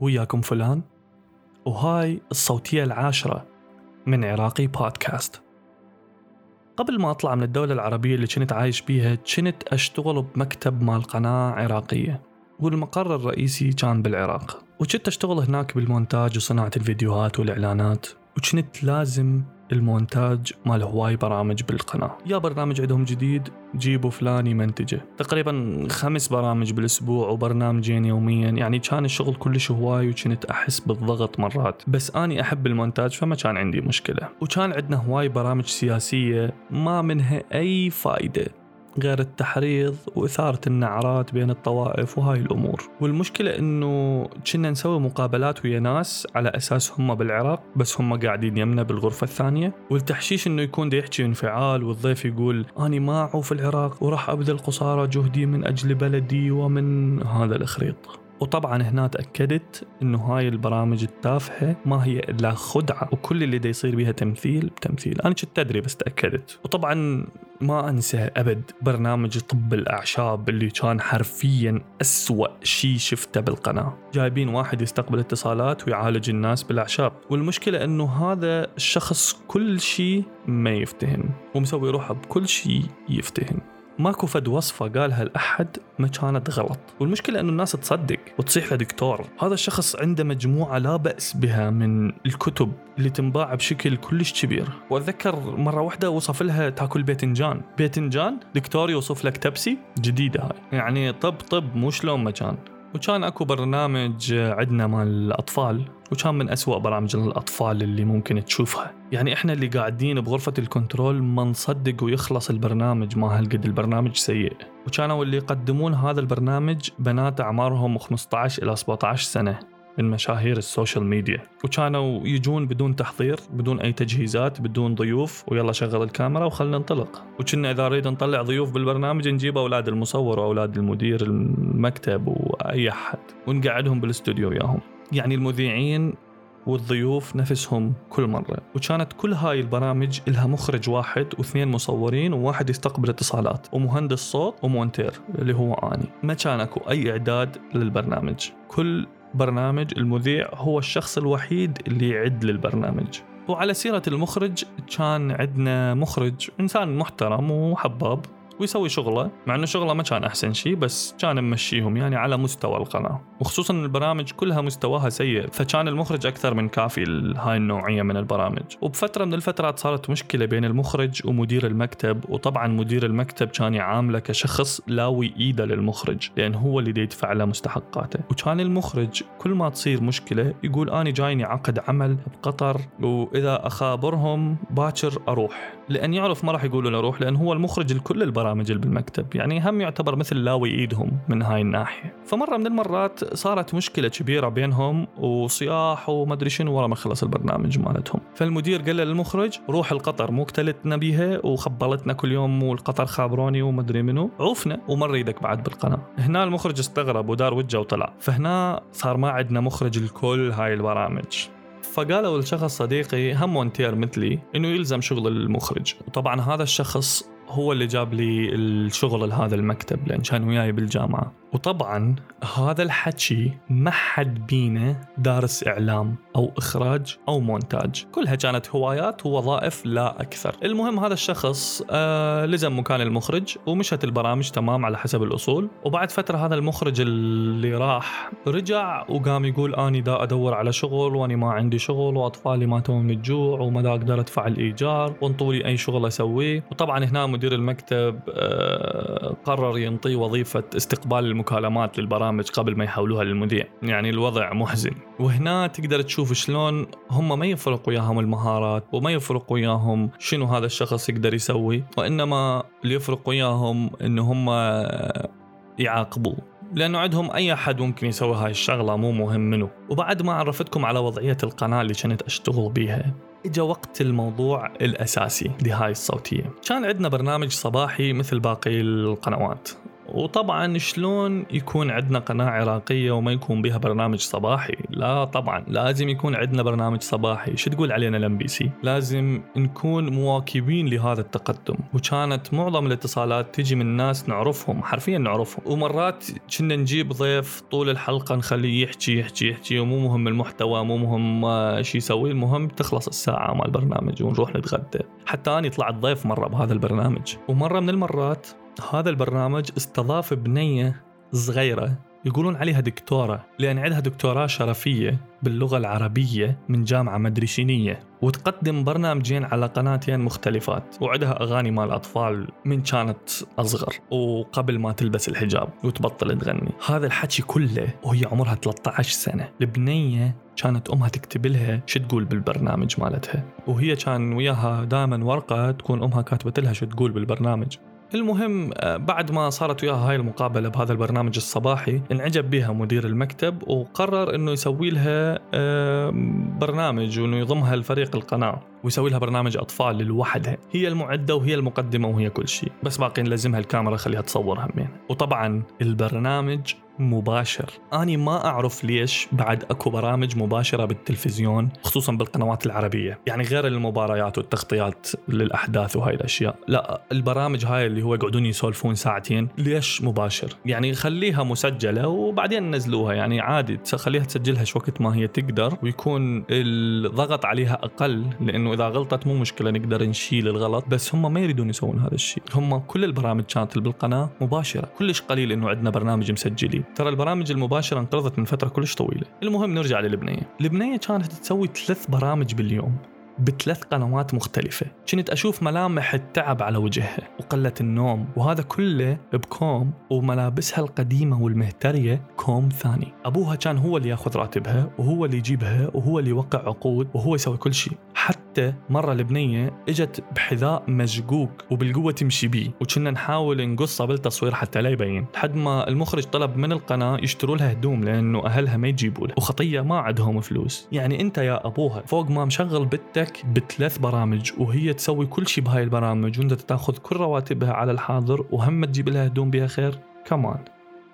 وياكم فلان. وهاي الصوتية العاشرة من عراقي بودكاست. قبل ما أطلع من الدولة العربية اللي كنت عايش بيها كنت أشتغل بمكتب مال قناة عراقية والمقر الرئيسي كان بالعراق. وكنت أشتغل هناك بالمونتاج وصناعة الفيديوهات والإعلانات وكنت لازم المونتاج مال هواي برامج بالقناة. يا برنامج عندهم جديد جيبوا فلان يمنتجه تقريبا خمس برامج بالأسبوع وبرنامجين يوميا. يعني كان الشغل كلش هواي وكنت أحس بالضغط مرات. بس أني أحب المونتاج فما كان عندي مشكلة. وكان عندنا هواي برامج سياسية ما منها أي فايدة. غير التحريض وإثارة النعرات بين الطوائف وهاي الأمور. والمشكلة أنه كنا نسوي مقابلات ويا ناس على أساس هم بالعراق بس هم قاعدين يمنا بالغرفة الثانية. والتحشيش أنه يكون دا يحكي انفعال والضيف يقول أنا ما أعوف العراق وراح أبذل قصارى جهدي من أجل بلدي ومن هذا الإخريط. وطبعا هنا تأكدت إنه هاي البرامج التافهة ما هي إلا خدعة وكل اللي دا يصير بيها تمثيل بتمثيل أنا كنت أدري بس تأكدت. وطبعا ما أنسى أبد برنامج طب الأعشاب اللي كان حرفيا أسوأ شيء شفته بالقناة. جايبين واحد يستقبل اتصالات ويعالج الناس بالأعشاب. والمشكلة إنه هذا الشخص كل شيء ما يفتهم ومسوي روحه بكل شيء يفتهم. ماكو فد وصفة قالها لأحد ما كانت غلط. والمشكلة أنه الناس تصدق وتصيح لدكتور هذا الشخص عنده مجموعة لا بأس بها من الكتب اللي تنباع بشكل كلش كبير. وأتذكر مرة واحدة وصف لها تاكل باذنجان باذنجان دكتور يوصف لك تبسي جديدة هاي. يعني طب طب مو شلون ما كان. وكان أكو برنامج عندنا مال الأطفال وكان من أسوأ برامج الأطفال اللي ممكن تشوفها. يعني إحنا اللي قاعدين بغرفة الكنترول ما نصدق ويخلص البرنامج ما هالقد البرنامج سيء. وكانوا اللي يقدمون هذا البرنامج بنات أعمارهم 15 إلى 17 سنة. من مشاهير ال social media. وكانوا يجون بدون تحضير بدون أي تجهيزات بدون ضيوف ويلا شغل الكاميرا وخلنا ننطلق. وكنا إذا نريد نطلع ضيوف بالبرنامج نجيب أولاد المصور وأولاد المدير المكتب وأي أحد ونقعدهم بالاستوديو وياهم. يعني المذيعين والضيوف نفسهم كل مرة. وكانت كل هاي البرامج لها مخرج واحد واثنين مصورين وواحد يستقبل اتصالات ومهندس صوت ومونتير اللي هو أني. ما كان أكو أي إعداد للبرنامج. كل برنامج المذيع هو الشخص الوحيد اللي يعد للبرنامج. وعلى سيرة المخرج كان عندنا مخرج إنسان محترم وحباب. ويسوي شغله مع إنه شغله ما كان أحسن شيء بس كان ممشيهم يعني على مستوى القناة. وخصوصا البرامج كلها مستواها سيء فكان المخرج أكثر من كافي لهاي النوعية من البرامج. وبفترة من الفترات صارت مشكلة بين المخرج ومدير المكتب وطبعا مدير المكتب كان يعامله كشخص لاوي إيده للمخرج لأن هو اللي يدفع له مستحقاته. وكان المخرج كل ما تصير مشكلة يقول اني جايني عقد عمل بقطر وإذا أخابرهم باكر أروح. لأن يعرف ما راح يقولوا له روح لأن هو المخرج لكل البرامج. اللي بالمكتب يعني هم يعتبر مثل لاوي ايدهم من هاي الناحية. فمرة من المرات صارت مشكلة كبيرة بينهم وصياح وما أدري شنو ورا ما خلص البرنامج مالتهم. فالمدير قال للمخرج روح القطر مو اكتلتنا بيها وخبلتنا كل يوم والقطر خابروني وما أدري منو. عوفنا وما نريدك بعد بالقناة. هنا المخرج استغرب ودار وجهه وطلع. فهنا صار ما عندنا مخرج لكل هاي البرامج. فقالوا لشخص صديقي هم مونتير مثلي إنه يلزم شغل المخرج. وطبعا هذا الشخص هو اللي جاب لي الشغل لهذا المكتب لأن كان وياي بالجامعة. وطبعا هذا الحكي ما حد بينا دارس إعلام أو إخراج أو مونتاج. كلها كانت هوايات ووظائف لا أكثر. المهم هذا الشخص آه لزم مكان المخرج ومشت البرامج تمام على حسب الأصول. وبعد فترة هذا المخرج اللي راح رجع وقام يقول أني دا أدور على شغل وأني ما عندي شغل وأطفالي ماتوا من الجوع وما دا أقدر أدفع الإيجار وانطولي أي شغل أسويه. وطبعا هنا مدير المكتب آه قرر ينطي وظيفة استقبال المكالمات للبرامج قبل ما يحولوها للمذيع. يعني الوضع محزن. وهنا تقدر تشوف شلون هم ما يفرق وياهم المهارات وما يفرق وياهم شنو هذا الشخص يقدر يسوي وإنما اللي يفرق وياهم إنه هم يعاقبوه. لأنه عندهم أي أحد ممكن يسوي هاي الشغلة مو مهم منه. وبعد ما عرفتكم على وضعية القناة اللي كنت أشتغل بيها إجا وقت الموضوع الأساسي لهاي الصوتية. كان عندنا برنامج صباحي مثل باقي القنوات. وطبعا شلون يكون عندنا قناة عراقية وما يكون بها برنامج صباحي؟ لا طبعا لازم يكون عندنا برنامج صباحي. شو تقول علينا الام بي سي لازم نكون مواكبين لهذا التقدم. وكانت معظم الاتصالات تجي من ناس نعرفهم حرفيا نعرفهم. ومرات كنا نجيب ضيف طول الحلقة نخليه يحكي يحكي يحكي ومو مهم المحتوى مو مهم شو يسوي المهم تخلص الساعة مال البرنامج ونروح نتغدى. حتى أنا طلعت ضيف مرة بهذا البرنامج. ومرة من المرات هذا البرنامج استضاف بنية صغيرة يقولون عليها دكتورة لأن عندها دكتوراه شرفية باللغة العربية من جامعة مدري وتقدم برنامجين على قناتين مختلفات وعندها أغاني مال أطفال من كانت أصغر وقبل ما تلبس الحجاب وتبطل تغني. هذا الحكي كله وهي عمرها 13 سنة. البنية كانت أمها تكتب لها شو تقول بالبرنامج مالتها وهي كان وياها دائما ورقة تكون أمها كاتبت لها شو تقول بالبرنامج. المهم آه، بعد ما صارت وياها هاي المقابلة بهذا البرنامج الصباحي انعجب بها مدير المكتب وقرر إنه يسوي لها برنامج وإنه يضمها لفريق القناة ويسوي لها برنامج أطفال لوحدها. هي المعدة وهي المقدمة وهي كل شيء. بس باقي نلزمها الكاميرا خليها تصور همين. وطبعا البرنامج مباشر. أنا ما أعرف ليش بعد أكو برامج مباشرة بالتلفزيون خصوصا بالقنوات العربية. يعني غير المباريات والتغطيات للأحداث وهاي الأشياء. لا البرامج هاي اللي هو يقعدون يسولفون ساعتين ليش مباشر؟ يعني خليها مسجلة وبعدين نزلوها. يعني عادي خليها تسجلها شو وقت ما هي تقدر ويكون الضغط عليها أقل لأنه إذا غلطت مو مشكلة نقدر نشيل الغلط. بس هم ما يريدون يسوون هذا الشيء. هم كل البرامج كانت بالقناة مباشرة. كلش قليل إنه عندنا برنامج مسجلين. ترى البرامج المباشرة انقرضت من فترة كلش طويلة. المهم نرجع للبنية. البنية كانت تسوي ثلاث برامج باليوم بثلاث قنوات مختلفة. كنت أشوف ملامح التعب على وجهها وقلة النوم وهذا كله بكوم وملابسها القديمة والمهترية كوم ثاني. أبوها كان هو اللي ياخذ راتبها وهو اللي يجيبها وهو اللي يوقع عقود وهو يسوي كل شيء. حتى مرة البنية إجت بحذاء مشقوق وبالقوة تمشي بيه وكنا نحاول نقصه بالتصوير حتى لا يبين لحد ما المخرج طلب من القناة يشتروا لها هدوم لأنه أهلها ما يجيبوا لها وخطية ما عندهم فلوس. يعني أنت يا أبوها فوق ما مشغل بنتك بثلاث برامج وهي تسوي كل شيء بهاي البرامج وأنت تاخذ كل رواتبها على الحاضر وهم تجيب لها هدوم بها خير؟ كمان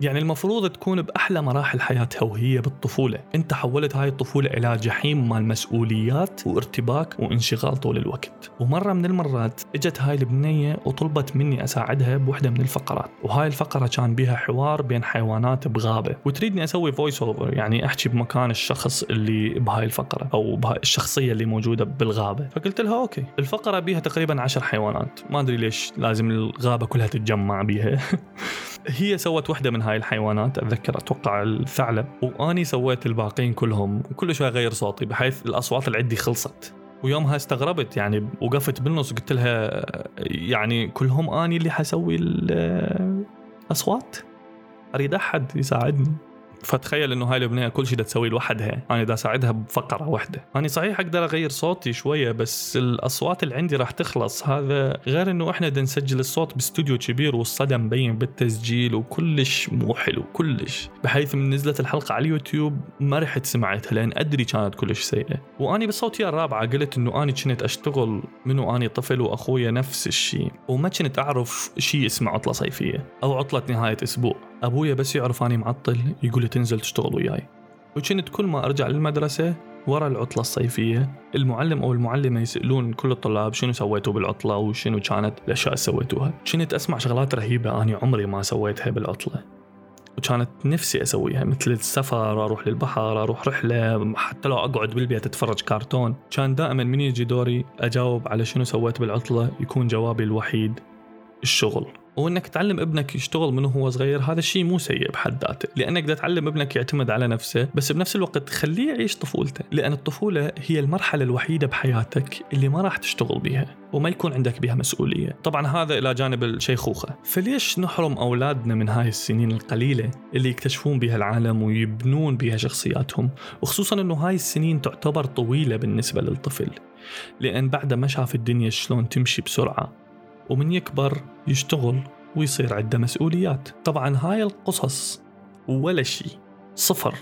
يعني المفروض تكون بأحلى مراحل حياتها وهي بالطفولة. أنت حولت هاي الطفولة إلى جحيم مال مسؤوليات وارتباك وانشغال طول الوقت. ومرة من المرات إجت هاي البنية وطلبت مني أساعدها بوحدة من الفقرات. وهاي الفقرة كان بها حوار بين حيوانات بغابة. وتريدني أسوي voice over يعني أحكي بمكان الشخص اللي بهاي الفقرة أو بهاي الشخصية اللي موجودة بالغابة. فقلت لها okay. الفقرة بها تقريبا عشر حيوانات. ما أدري ليش لازم الغابة كلها تتجمع بها هي سوت وحدة من هاي الحيوانات أتذكر أتوقع الثعلب. وأني سويت الباقين كلهم وكل شوي أغير صوتي بحيث الأصوات اللي عندي خلصت. ويومها استغربت يعني وقفت بالنص وقلت لها يعني كلهم أني اللي حسوي الأصوات؟ أريد أحد يساعدني. فتخيل إنه هاي البنيه كل شيء تسوي لوحدها. أنا دا اساعدها بفقره واحدة أنا صحيح أقدر أغير صوتي شوية بس الأصوات اللي عندي راح تخلص. هذا غير إنه إحنا بدنا نسجل الصوت باستوديو كبير والصدى مبين بالتسجيل وكلش مو حلو كلش. بحيث من نزلت الحلقة على اليوتيوب ما رحت سمعتها لأن أدري كانت كلش سيئة. واني بالصوتيه الرابعة قلت إنه اني كنت أشتغل منو؟ اني طفل وأخويا نفس الشيء وما كنت أعرف شيء اسمه عطلة صيفية أو عطلة نهاية أسبوع. أبويا بس يعرف اني معطل يقول تنزل تشتغل وياي. وكنت كل ما أرجع للمدرسة ورا العطلة الصيفية المعلم أو المعلمة يسألون كل الطلاب شنو سويتوا بالعطلة وشنو كانت الأشياء اللي سويتوها. كنت أسمع شغلات رهيبة أنا عمري ما سويتها بالعطلة. وكانت نفسي أسويها مثل السفر أروح للبحر أروح رحلة حتى لو أقعد بالبيت أتفرج كرتون. كان دائما من يجي دوري أجاوب على شنو سويت بالعطلة يكون جوابي الوحيد الشغل. وانك تعلم ابنك يشتغل من هو صغير هذا الشيء مو سيء بحد ذاته. لأنك بدك تعلم ابنك يعتمد على نفسه بس بنفس الوقت خليه يعيش طفولته. لأن الطفولة هي المرحلة الوحيدة بحياتك اللي ما راح تشتغل بيها وما يكون عندك بها مسؤولية. طبعا هذا إلى جانب الشيخوخة. فليش نحرم أولادنا من هاي السنين القليلة اللي يكتشفون بها العالم ويبنون بها شخصياتهم؟ وخصوصا إنه هاي السنين تعتبر طويلة بالنسبة للطفل. لأن بعد ما شاف الدنيا شلون تمشي بسرعة ومن يكبر يشتغل ويصير عنده مسؤوليات. طبعا هاي القصص ولا شيء صفر.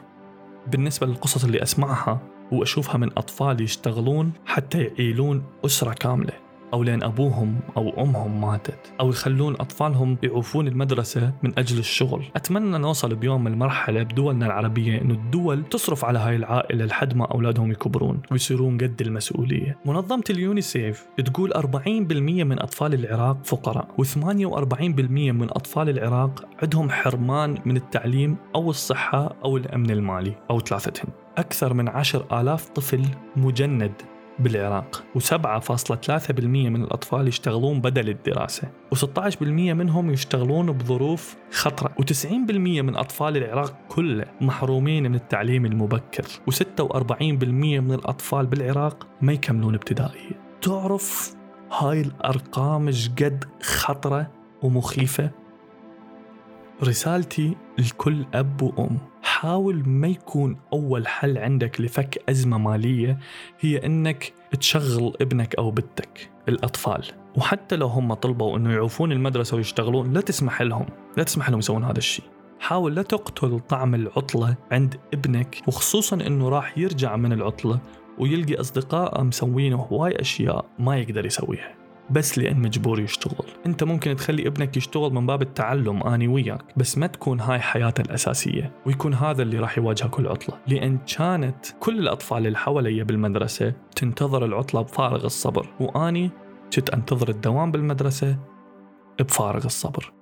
بالنسبة للقصص اللي أسمعها وأشوفها من أطفال يشتغلون حتى يعيلون أسرة كاملة. أو لأن أبوهم أو أمهم ماتت أو يخلون أطفالهم يعوفون المدرسة من أجل الشغل. أتمنى نوصل بيوم المرحلة بدولنا العربية أنه الدول تصرف على هاي العائلة لحد ما أولادهم يكبرون ويصيرون قد المسؤولية. منظمة اليونيسيف تقول 40% من أطفال العراق فقراء و48% من أطفال العراق عندهم حرمان من التعليم أو الصحة أو الأمن المالي أو ثلاثتهم. أكثر من عشر آلاف طفل مجند. بالعراق و7.3% من الأطفال يشتغلون بدل الدراسة و16% منهم يشتغلون بظروف خطرة و90% من أطفال العراق كله محرومين من التعليم المبكر و46% من الأطفال بالعراق ما يكملون ابتدائية تعرف هاي الأرقام قد خطرة ومخيفة؟ رسالتي لكل أب وأم حاول ما يكون أول حل عندك لفك أزمة مالية هي أنك تشغل ابنك أو بنتك الأطفال. وحتى لو هم طلبوا أنه يعوفون المدرسة ويشتغلون لا تسمح لهم لا تسمح لهم يسوون هذا الشيء. حاول لا تقتل طعم العطلة عند ابنك وخصوصا أنه راح يرجع من العطلة ويلقي أصدقاء مسوين هواي أشياء ما يقدر يسويها. بس لأن مجبور يشتغل. أنت ممكن تخلي ابنك يشتغل من باب التعلم أني وياك بس ما تكون هاي حياته الأساسية ويكون هذا اللي راح يواجهه كل عطلة لأن كانت كل الأطفال اللي حوالي بالمدرسة تنتظر العطلة بفارغ الصبر وأني كنت أنتظر الدوام بالمدرسة بفارغ الصبر.